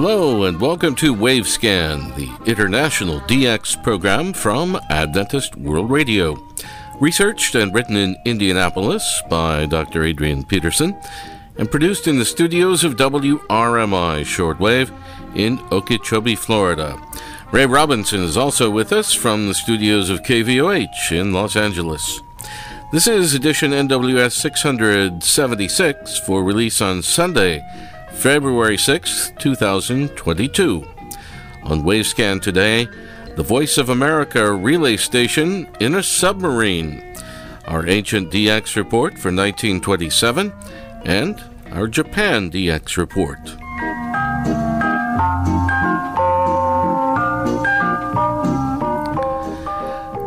Hello, and welcome to Wavescan, the international DX program from Adventist World Radio. Researched and written in Indianapolis by Dr. Adrian Peterson, and produced in the studios of WRMI Shortwave in Okeechobee, Florida. Ray Robinson is also with us from the studios of KVOH in Los Angeles. This is edition NWS 676 for release on Sunday, February 6, 2022. On Wavescan today, the Voice of America relay station in a submarine, our ancient DX report for 1927, and our Japan DX report.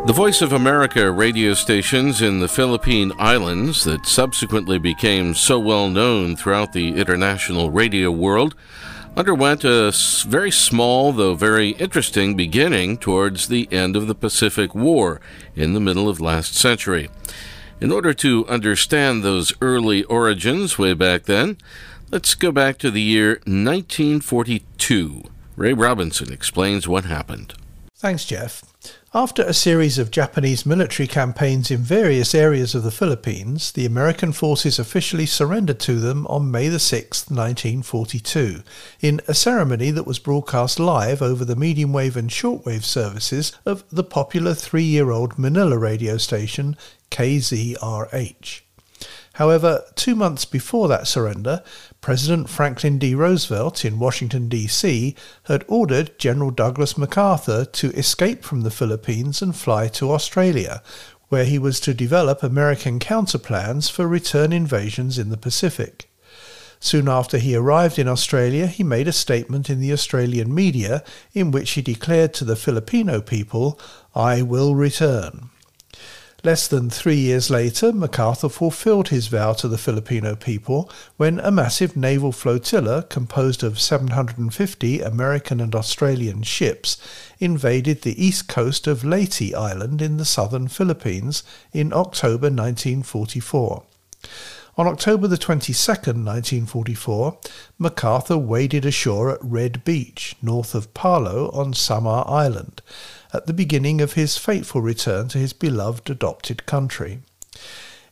The Voice of America radio stations in the Philippine Islands, that subsequently became so well known throughout the international radio world, underwent a very small, though very interesting, beginning towards the end of the Pacific War in the middle of last century. In order to understand those early origins way back then, let's go back to the year 1942. Ray Robinson explains what happened. Thanks, Jeff. After a series of Japanese military campaigns in various areas of the Philippines, the American forces officially surrendered to them on May 6, 1942, in a ceremony that was broadcast live over the medium wave and shortwave services of the popular three year old Manila radio station KZRH. However, two months before that surrender, President Franklin D. Roosevelt in Washington, D.C., had ordered General Douglas MacArthur to escape from the Philippines and fly to Australia, where he was to develop American counterplans for return invasions in the Pacific. Soon after he arrived in Australia, he made a statement in the Australian media in which he declared to the Filipino people, I will return. Less than three years later, MacArthur fulfilled his vow to the Filipino people when a massive naval flotilla composed of 750 American and Australian ships invaded the east coast of Leyte Island in the southern Philippines in October 1944. On October the 22nd, 1944, MacArthur waded ashore at Red Beach, north of Palo on Samar Island, at the beginning of his fateful return to his beloved adopted country.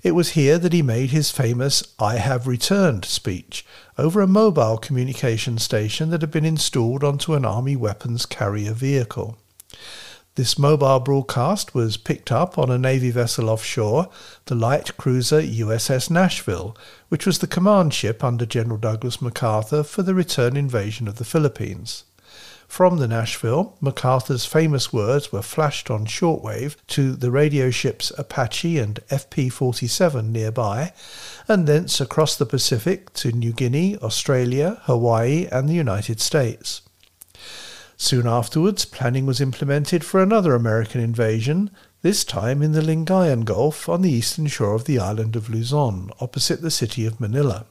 It was here that he made his famous I Have Returned speech over a mobile communication station that had been installed onto an Army weapons carrier vehicle. This mobile broadcast was picked up on a Navy vessel offshore, the light cruiser USS Nashville, which was the command ship under General Douglas MacArthur for the return invasion of the Philippines. From the Nashville, MacArthur's famous words were flashed on shortwave to the radio ships Apache and FP 47 nearby, and thence across the Pacific to New Guinea, Australia, Hawaii, and the United States. Soon afterwards, planning was implemented for another American invasion, this time in the Lingayen Gulf on the eastern shore of the island of Luzon, opposite the city of Manila.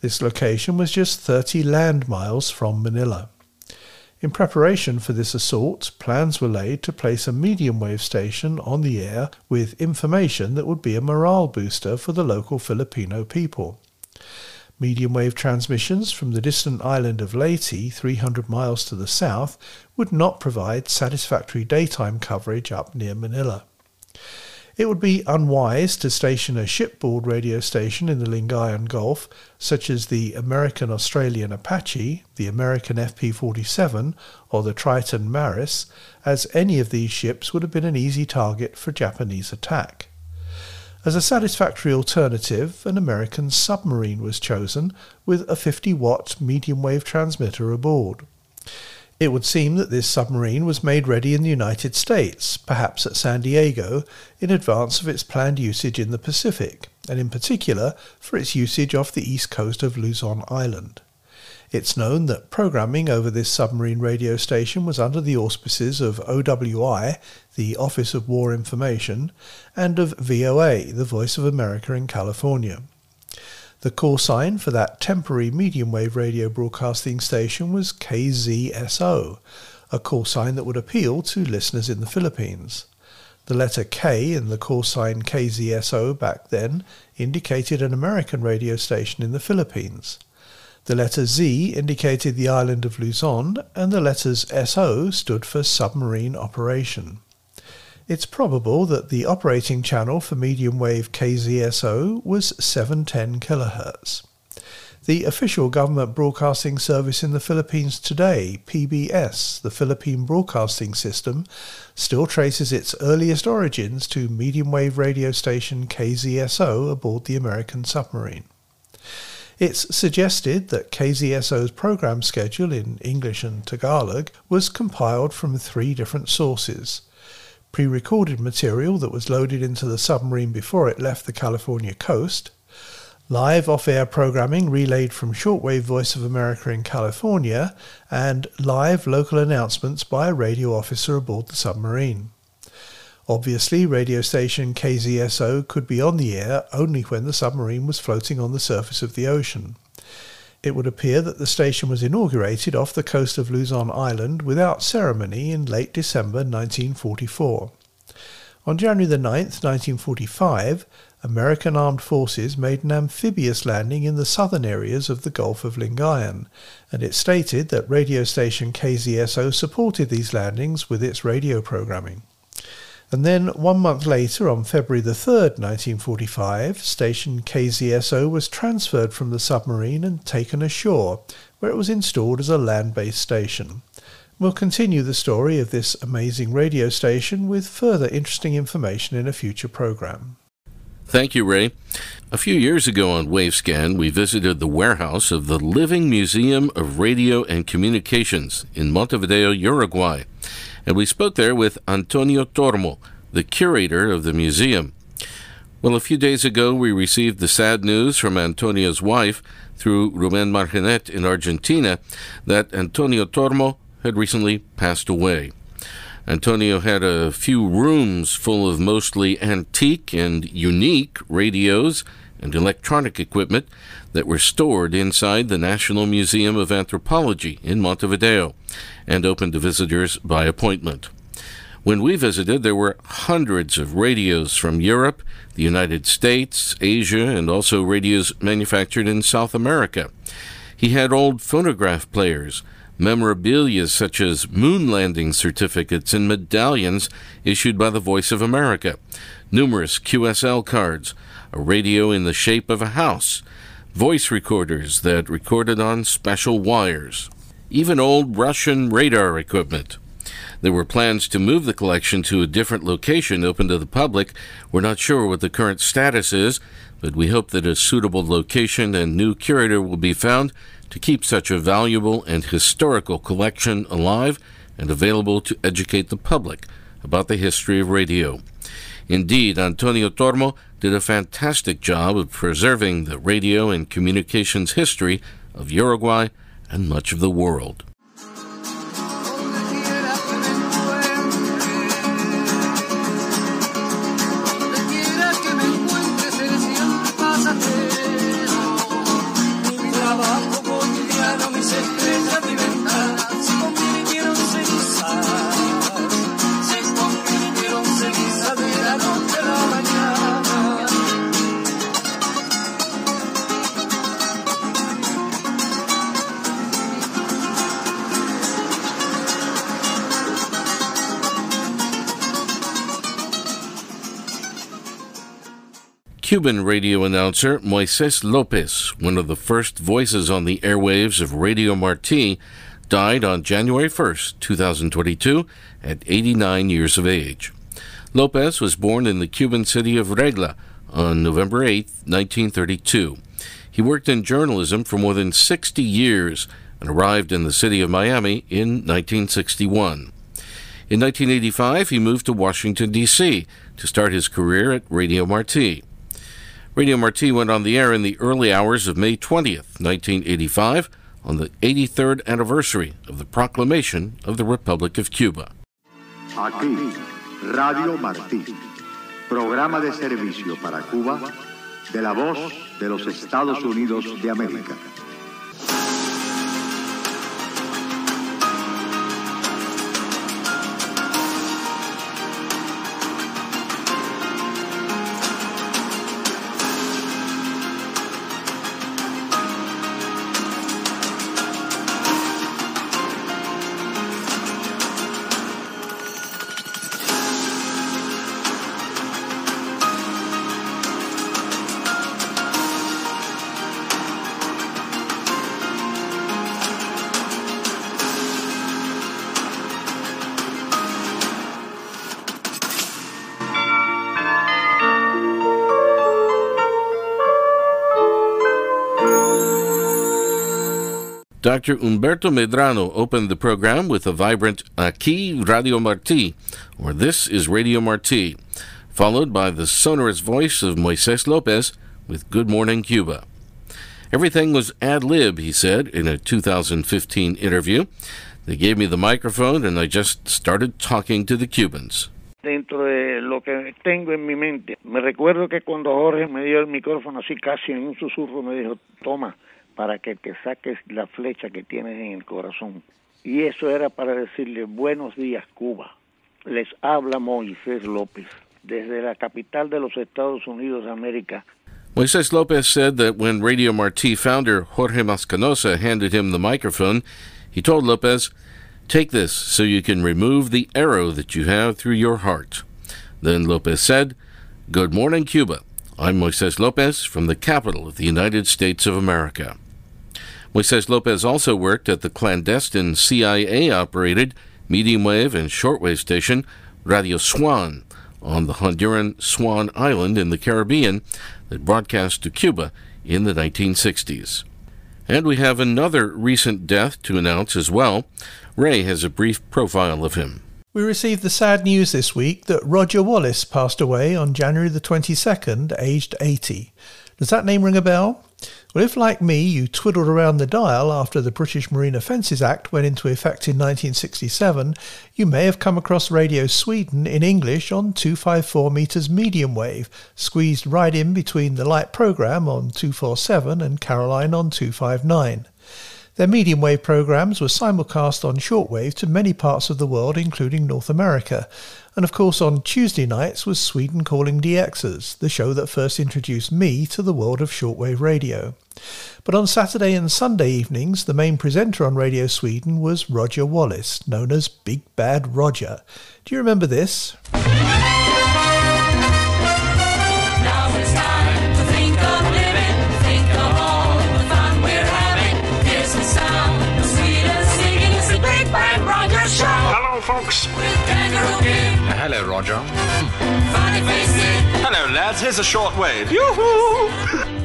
This location was just 30 land miles from Manila. In preparation for this assault, plans were laid to place a medium wave station on the air with information that would be a morale booster for the local Filipino people. Medium wave transmissions from the distant island of Leyte, 300 miles to the south, would not provide satisfactory daytime coverage up near Manila. It would be unwise to station a shipboard radio station in the Lingayen Gulf, such as the American Australian Apache, the American FP 47, or the Triton Maris, as any of these ships would have been an easy target for Japanese attack. As a satisfactory alternative, an American submarine was chosen with a 50 watt medium wave transmitter aboard. It would seem that this submarine was made ready in the United States, perhaps at San Diego, in advance of its planned usage in the Pacific, and in particular for its usage off the east coast of Luzon Island. It's known that programming over this submarine radio station was under the auspices of OWI, the Office of War Information, and of VOA, the Voice of America in California. The call sign for that temporary medium wave radio broadcasting station was KZSO, a call sign that would appeal to listeners in the Philippines. The letter K in the call sign KZSO back then indicated an American radio station in the Philippines. The letter Z indicated the island of Luzon, and the letters SO stood for submarine operation. It's probable that the operating channel for medium wave KZSO was 710 kHz. The official government broadcasting service in the Philippines today, PBS, the Philippine Broadcasting System, still traces its earliest origins to medium wave radio station KZSO aboard the American submarine. It's suggested that KZSO's program schedule in English and Tagalog was compiled from three different sources. Pre recorded material that was loaded into the submarine before it left the California coast, live off air programming relayed from Shortwave Voice of America in California, and live local announcements by a radio officer aboard the submarine. Obviously, radio station KZSO could be on the air only when the submarine was floating on the surface of the ocean. It would appear that the station was inaugurated off the coast of Luzon Island without ceremony in late December 1944. On January the 9th, 1945, American armed forces made an amphibious landing in the southern areas of the Gulf of Lingayen, and it stated that radio station KZSO supported these landings with its radio programming. And then one month later, on February the 3rd, 1945, station KZSO was transferred from the submarine and taken ashore, where it was installed as a land-based station. We'll continue the story of this amazing radio station with further interesting information in a future program. Thank you, Ray. A few years ago on Wavescan, we visited the warehouse of the Living Museum of Radio and Communications in Montevideo, Uruguay and we spoke there with Antonio Tormo, the curator of the museum. Well, a few days ago, we received the sad news from Antonio's wife through Ruben Margenet in Argentina that Antonio Tormo had recently passed away. Antonio had a few rooms full of mostly antique and unique radios and electronic equipment that were stored inside the National Museum of Anthropology in Montevideo and open to visitors by appointment. When we visited, there were hundreds of radios from Europe, the United States, Asia, and also radios manufactured in South America. He had old phonograph players, memorabilia such as moon landing certificates and medallions issued by the Voice of America, numerous QSL cards, a radio in the shape of a house, voice recorders that recorded on special wires, even old Russian radar equipment. There were plans to move the collection to a different location open to the public. We're not sure what the current status is, but we hope that a suitable location and new curator will be found to keep such a valuable and historical collection alive and available to educate the public about the history of radio. Indeed, Antonio Tormo did a fantastic job of preserving the radio and communications history of Uruguay and much of the world. Cuban radio announcer Moises Lopez, one of the first voices on the airwaves of Radio Marti, died on January 1, 2022, at 89 years of age. Lopez was born in the Cuban city of Regla on November 8, 1932. He worked in journalism for more than 60 years and arrived in the city of Miami in 1961. In 1985, he moved to Washington, D.C. to start his career at Radio Marti. Radio Marti went on the air in the early hours of May 20th, 1985, on the 83rd anniversary of the proclamation of the Republic of Cuba. Aquí, Radio Martí, programa de servicio para Cuba, de la voz de los Estados Unidos de América. Dr. Humberto Medrano opened the program with a vibrant Aquí Radio Martí, or This is Radio Martí, followed by the sonorous voice of Moises Lopez with Good Morning Cuba. Everything was ad lib, he said in a 2015 interview. They gave me the microphone and I just started talking to the Cubans. Dentro de lo que tengo en mi mente, me recuerdo que cuando Jorge me dio el micrófono así casi en un susurro me dijo, toma, para que te saques la flecha que tienes en el corazón. Y eso era para decirle buenos días Cuba. Les habla Moisés López desde la capital de los Estados Unidos de América. Moisés Lopez said that when Radio Marti founder Jorge Mas Canosa handed him the microphone, he told Lopez, Take this so you can remove the arrow that you have through your heart. Then Lopez said, Good morning, Cuba. I'm Moises Lopez from the capital of the United States of America. Moises Lopez also worked at the clandestine CIA operated medium wave and shortwave station Radio Swan on the Honduran Swan Island in the Caribbean that broadcast to Cuba in the 1960s. And we have another recent death to announce as well. Ray has a brief profile of him. We received the sad news this week that Roger Wallace passed away on January the 22nd, aged 80. Does that name ring a bell? Well, if, like me, you twiddled around the dial after the British Marine Offences Act went into effect in 1967, you may have come across Radio Sweden in English on 254 metres medium wave, squeezed right in between the light programme on 247 and Caroline on 259. Their medium wave programs were simulcast on shortwave to many parts of the world, including North America. And of course, on Tuesday nights was Sweden Calling DXers, the show that first introduced me to the world of shortwave radio. But on Saturday and Sunday evenings, the main presenter on Radio Sweden was Roger Wallace, known as Big Bad Roger. Do you remember this? Folks. hello, Roger. hello, lads. Here's a short wave. Yoo-hoo!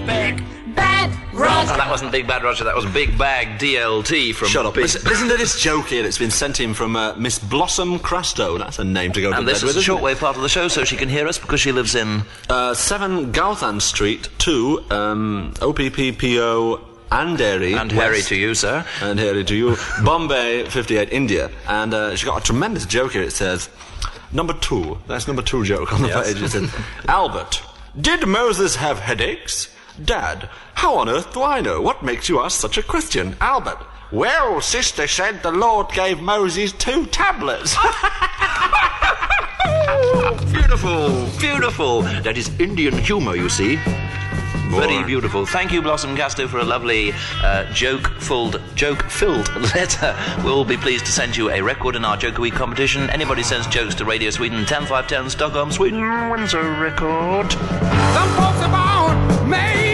Big Bad Roger. Oh, that wasn't Big Bad Roger. That was Big Bag DLT from. Shut up. Listen, listen to this joke here that's been sent in from uh, Miss Blossom Crasto. That's a name to go to And bed this with. is the isn't it? shortwave part of the show, so she can hear us because she lives in. Uh, 7 Galthan Street, 2 um, OPPPO Andheri. And Harry to you, sir. And Harry to you. Bombay, 58, India. And uh, she got a tremendous joke here. It says, number two. That's number two joke on the page. It says, Albert, did Moses have headaches? Dad, how on earth do I know? What makes you ask such a question? Albert, well, sister said the Lord gave Moses two tablets. Beautiful, beautiful. That is Indian humour, you see. Very beautiful. Thank you, Blossom Casto, for a lovely uh, joke-filled, joke-filled letter. We'll be pleased to send you a record in our Joke a Week competition. Anybody sends jokes to Radio Sweden, 10510 Stockholm, Sweden, wins a record. Some folks are born made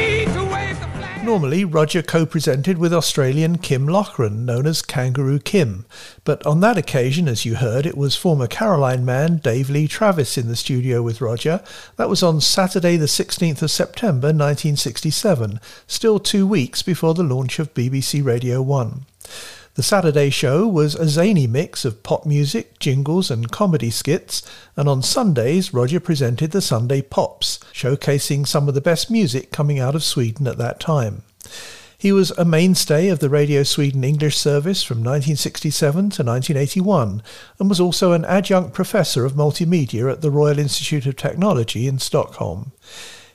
Normally, Roger co presented with Australian Kim Loughran, known as Kangaroo Kim. But on that occasion, as you heard, it was former Caroline man Dave Lee Travis in the studio with Roger. That was on Saturday, the 16th of September 1967, still two weeks before the launch of BBC Radio 1. The Saturday show was a zany mix of pop music, jingles, and comedy skits, and on Sundays, Roger presented the Sunday Pops, showcasing some of the best music coming out of Sweden at that time. He was a mainstay of the Radio Sweden English service from 1967 to 1981 and was also an adjunct professor of multimedia at the Royal Institute of Technology in Stockholm.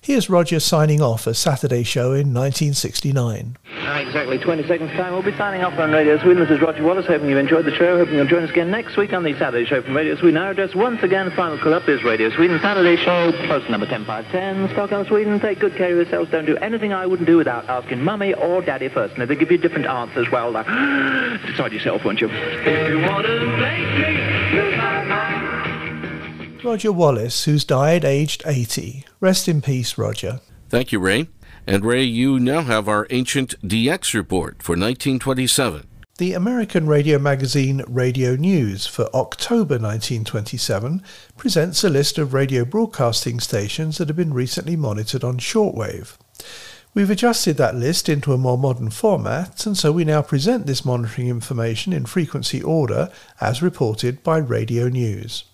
Here's Roger signing off a Saturday show in 1969. exactly 20 seconds time. We'll be signing off on Radio Sweden. This is Roger Wallace. Hoping you enjoyed the show. Hoping you'll join us again next week on the Saturday show from Radio Sweden. Our address once again, final call up is Radio Sweden Saturday show, post number 10510, Stockholm, Sweden. Take good care of yourselves. Don't do anything I wouldn't do without asking mummy or daddy first. And if they give you different answers, well, uh, decide yourself, won't you? If you want to Roger Wallace, who's died aged 80. Rest in peace, Roger. Thank you, Ray. And Ray, you now have our ancient DX report for 1927. The American radio magazine Radio News for October 1927 presents a list of radio broadcasting stations that have been recently monitored on shortwave. We've adjusted that list into a more modern format, and so we now present this monitoring information in frequency order as reported by Radio News.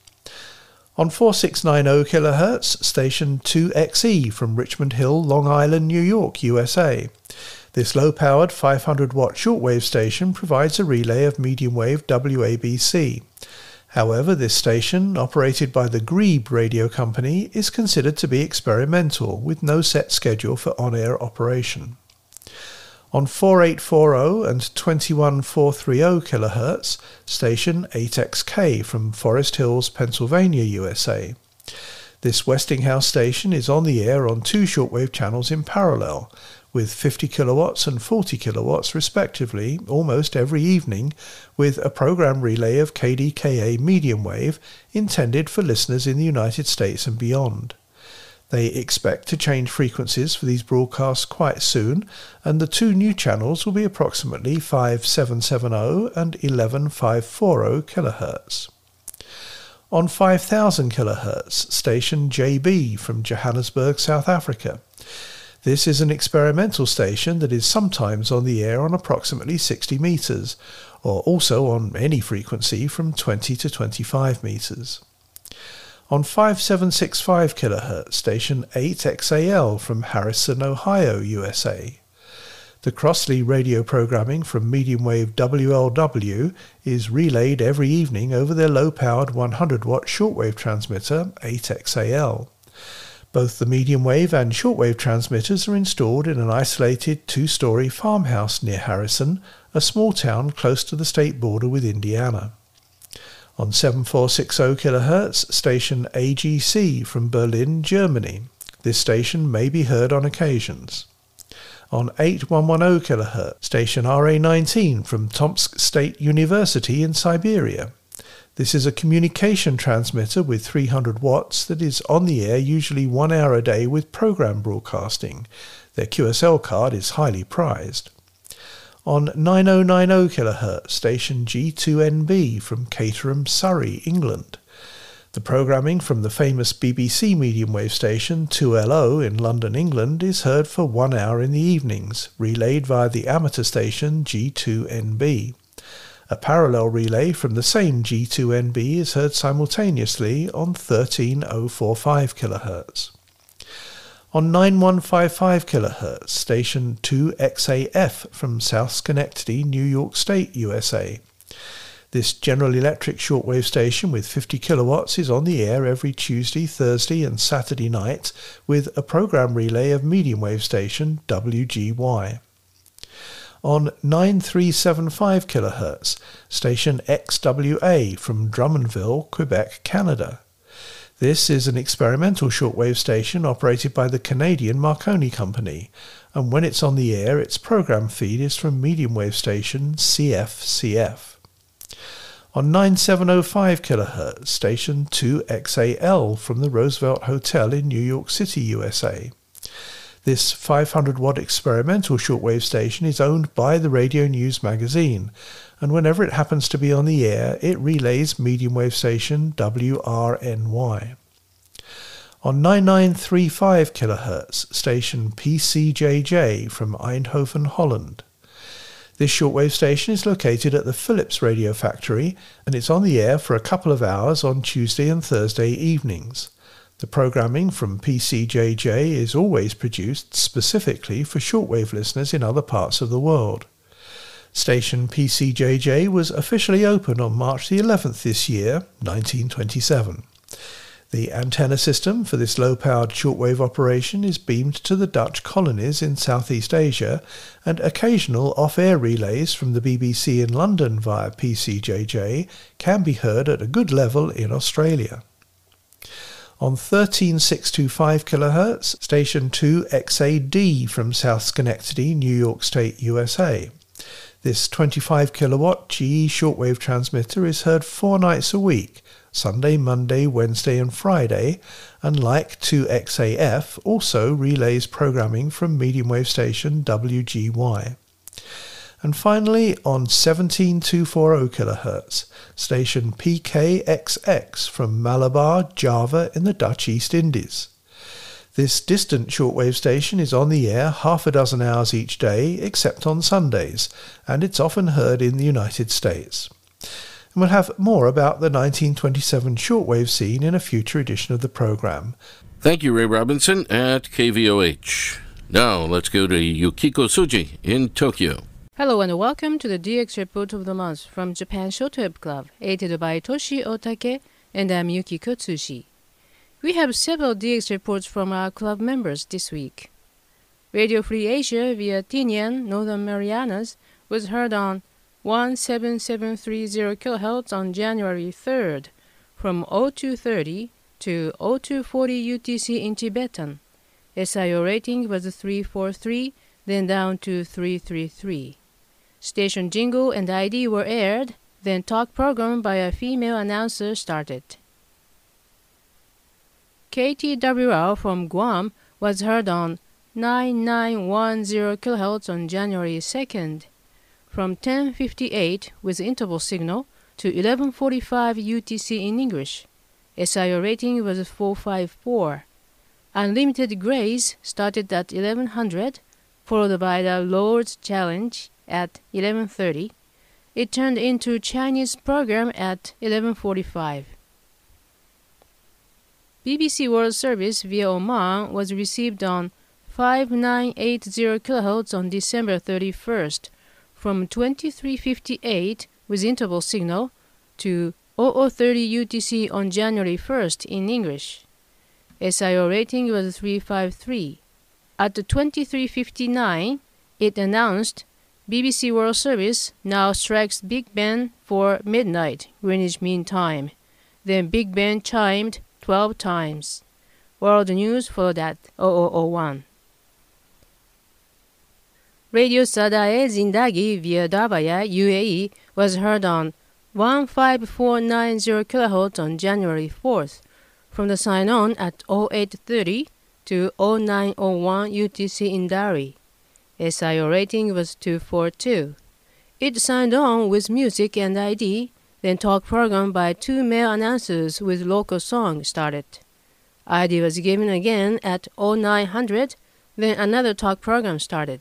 On 4690 kHz, station 2XE from Richmond Hill, Long Island, New York, USA. This low powered 500 watt shortwave station provides a relay of medium wave WABC. However, this station, operated by the Grebe Radio Company, is considered to be experimental with no set schedule for on air operation. On 4840 and 21430 kHz, station 8XK from Forest Hills, Pennsylvania, USA. This Westinghouse station is on the air on two shortwave channels in parallel, with 50 kilowatts and 40 kilowatts respectively, almost every evening, with a program relay of KDKA medium wave intended for listeners in the United States and beyond. They expect to change frequencies for these broadcasts quite soon, and the two new channels will be approximately 5770 and 11540 kHz. On 5000 kHz, station JB from Johannesburg, South Africa. This is an experimental station that is sometimes on the air on approximately 60 meters, or also on any frequency from 20 to 25 meters on 5765 kHz, station 8XAL from Harrison, Ohio, USA. The Crosley radio programming from medium wave WLW is relayed every evening over their low powered 100 watt shortwave transmitter 8XAL. Both the medium wave and shortwave transmitters are installed in an isolated two story farmhouse near Harrison, a small town close to the state border with Indiana on 7460 kHz, station AGC from Berlin, Germany. This station may be heard on occasions. On 8110 kHz, station RA19 from Tomsk State University in Siberia. This is a communication transmitter with 300 watts that is on the air usually one hour a day with program broadcasting. Their QSL card is highly prized on 9090 kHz station G2NB from Caterham, Surrey, England. The programming from the famous BBC medium wave station 2LO in London, England is heard for one hour in the evenings, relayed via the amateur station G2NB. A parallel relay from the same G2NB is heard simultaneously on 13045 kHz on 9155 kHz, station 2XAF from South Schenectady, New York State, USA. This General Electric shortwave station with 50 kilowatts is on the air every Tuesday, Thursday, and Saturday night with a program relay of medium wave station WGY. On 9375 kHz, station XWA from Drummondville, Quebec, Canada. This is an experimental shortwave station operated by the Canadian Marconi Company, and when it's on the air, its program feed is from medium wave station CFCF. On 9705 kHz, station 2XAL from the Roosevelt Hotel in New York City, USA. This 500 watt experimental shortwave station is owned by the Radio News magazine and whenever it happens to be on the air, it relays medium wave station WRNY. On 9935 kHz, station PCJJ from Eindhoven, Holland. This shortwave station is located at the Philips Radio Factory and it's on the air for a couple of hours on Tuesday and Thursday evenings. The programming from PCJJ is always produced specifically for shortwave listeners in other parts of the world. Station PCJJ was officially opened on March the 11th this year, 1927. The antenna system for this low powered shortwave operation is beamed to the Dutch colonies in Southeast Asia, and occasional off air relays from the BBC in London via PCJJ can be heard at a good level in Australia. On 13625 kHz, station 2XAD from South Schenectady, New York State, USA. This 25 kilowatt GE shortwave transmitter is heard four nights a week Sunday, Monday, Wednesday, and Friday, and like 2XAF, also relays programming from medium wave station WGY. And finally, on 17240 kHz, station PKXX from Malabar, Java in the Dutch East Indies. This distant shortwave station is on the air half a dozen hours each day, except on Sundays, and it's often heard in the United States. And we'll have more about the 1927 shortwave scene in a future edition of the program. Thank you, Ray Robinson at KVOH. Now let's go to Yukiko Tsuji in Tokyo. Hello and welcome to the DX Report of the Month from Japan Shortwave Club, aided by Toshi Otake, and I'm Yukiko Tsuji. We have several DX reports from our club members this week. Radio Free Asia via Tinian, Northern Marianas, was heard on 17730 kHz on January 3rd from 0230 to 0240 UTC in Tibetan. SIO rating was 343, then down to 333. Station jingle and ID were aired, then talk program by a female announcer started. KTWR from Guam was heard on 9910 kHz on January 2nd from 1058 with interval signal to 1145 UTC in English. SIO rating was 454. Unlimited Grace started at 1100, followed by the Lord's Challenge at 1130. It turned into Chinese program at 1145. BBC World Service via Oman was received on 5980 kHz on December 31st from 2358 with interval signal to 0030 UTC on January 1st in English. SIO rating was 353. At 2359, it announced BBC World Service now strikes Big Ben for midnight Greenwich Mean Time. Then Big Ben chimed 12 times. World News followed at 0001. Radio Sadae Zindagi via Dhabbaya, UAE, was heard on 15490 kHz on January 4th, from the sign-on at 0830 to 0901 UTC in Dari. SIO rating was 242. It signed on with music and ID, then talk program by two male announcers with local song started. ID was given again at 0900, then another talk program started.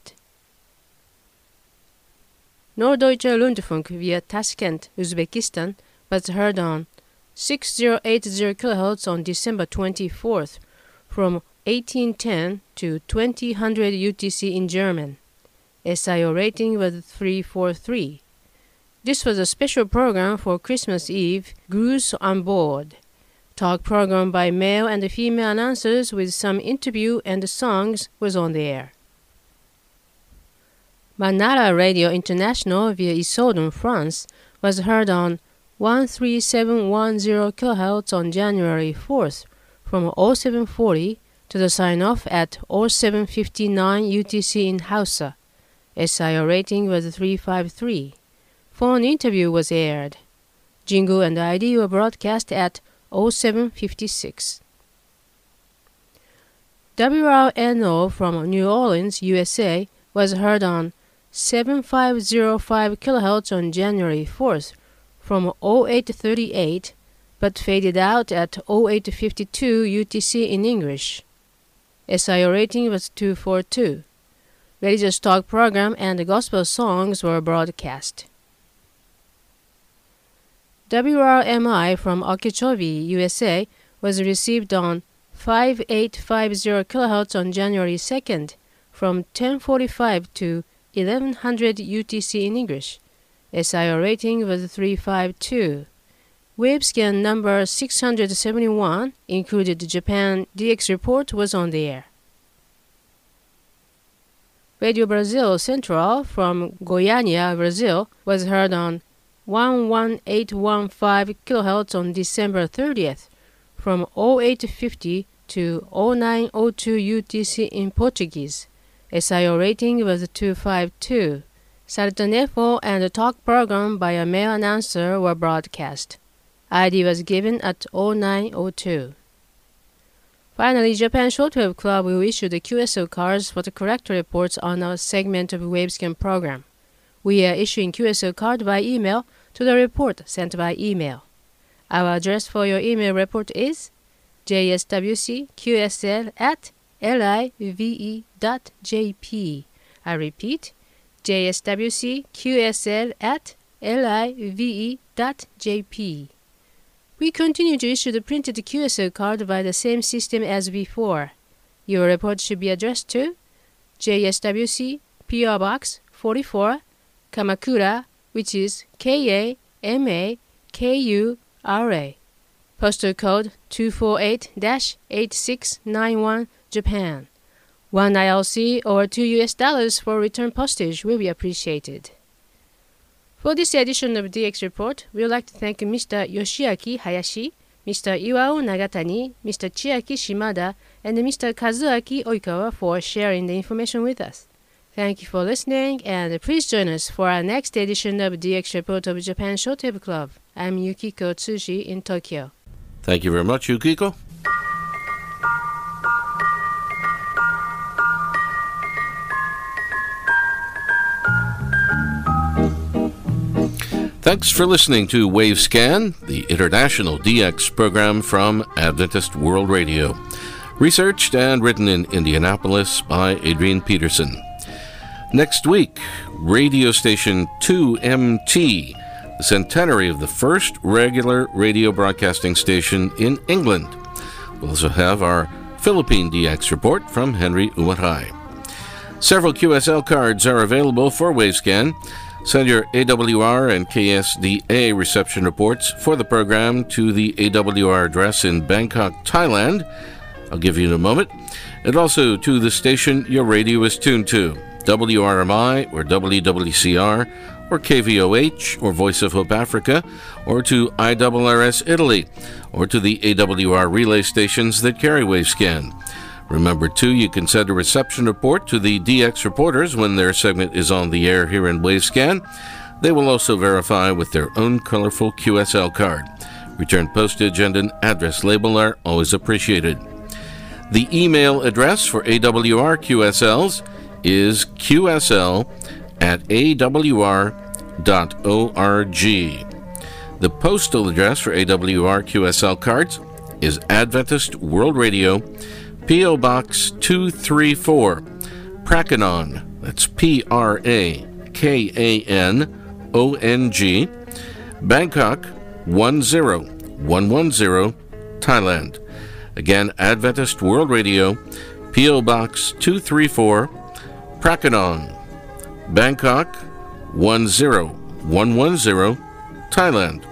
Norddeutscher Rundfunk via Tashkent, Uzbekistan was heard on 6080 kHz on December 24th from 1810 to 2000 UTC in German. SIO rating was 343. This was a special program for Christmas Eve, Gruß on Board. Talk program by male and female announcers with some interview and songs was on the air. Manara Radio International via Issoudun, France, was heard on 13710 kHz on January 4th from 0740 to the sign off at 0759 UTC in Hausa. SIO rating was 353. Phone interview was aired. Jingle and ID were broadcast at 0756. WRNO from New Orleans, USA was heard on 7505 kHz on January 4th from 0838 but faded out at 0852 UTC in English. SIO rating was 242. Religious talk program and gospel songs were broadcast. WRMI from Okeechobee, USA was received on 5850 kHz on January 2nd from 1045 to 1100 UTC in English. SIO rating was 352. Wavescan number 671, included Japan DX report, was on the air. Radio Brazil Central from Goiânia, Brazil, was heard on 11815 kHz on December 30th from 0850 to 0902 UTC in Portuguese. SIO rating was 252. Saltanefo and the talk program by a male announcer were broadcast. ID was given at 0902. Finally, Japan Shortwave Club will issue the QSO cards for the correct reports on our segment of Wavescan program. We are issuing QSO card by email to the report sent by email. Our address for your email report is jswcqsl at live.jp. I repeat, jswcqsl at live.jp. We continue to issue the printed QSO card by the same system as before. Your report should be addressed to JSWC PO Box 44, Kamakura, which is K A M A K U R A. Postal code 248 8691, Japan. One ILC or two US dollars for return postage will be appreciated. For this edition of DX Report, we would like to thank Mr. Yoshiaki Hayashi, Mr. Iwao Nagatani, Mr. Chiaki Shimada, and Mr. Kazuaki Oikawa for sharing the information with us. Thank you for listening, and please join us for our next edition of DX Report of Japan Shortwave Club. I'm Yukiko Tsuji in Tokyo. Thank you very much, Yukiko. Thanks for listening to Wavescan, the international DX program from Adventist World Radio. Researched and written in Indianapolis by Adrian Peterson. Next week, radio station 2MT, the centenary of the first regular radio broadcasting station in England. We'll also have our Philippine DX report from Henry Umatai. Several QSL cards are available for Wavescan. Send your AWR and KSDA reception reports for the program to the AWR address in Bangkok, Thailand. I'll give you in a moment. And also to the station your radio is tuned to WRMI or WWCR or KVOH or Voice of Hope Africa or to IRRS Italy or to the AWR relay stations that carry Wavescan. Remember, too, you can send a reception report to the DX reporters when their segment is on the air here in Wavescan. They will also verify with their own colorful QSL card. Return postage and an address label are always appreciated. The email address for AWR QSLs is qsl at awr.org. The postal address for AWR QSL cards is Adventist World Radio. P.O. Box 234, Prakanong, that's P R A K A N O N G, Bangkok 10110, Thailand. Again, Adventist World Radio, P.O. Box 234, Prakanong, Bangkok 10110, Thailand.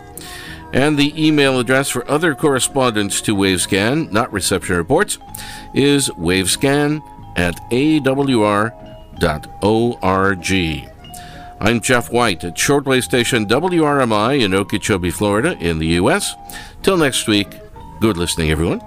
And the email address for other correspondence to Wavescan, not reception reports, is wavescan at awr.org. I'm Jeff White at shortwave station WRMI in Okeechobee, Florida, in the U.S. Till next week, good listening, everyone.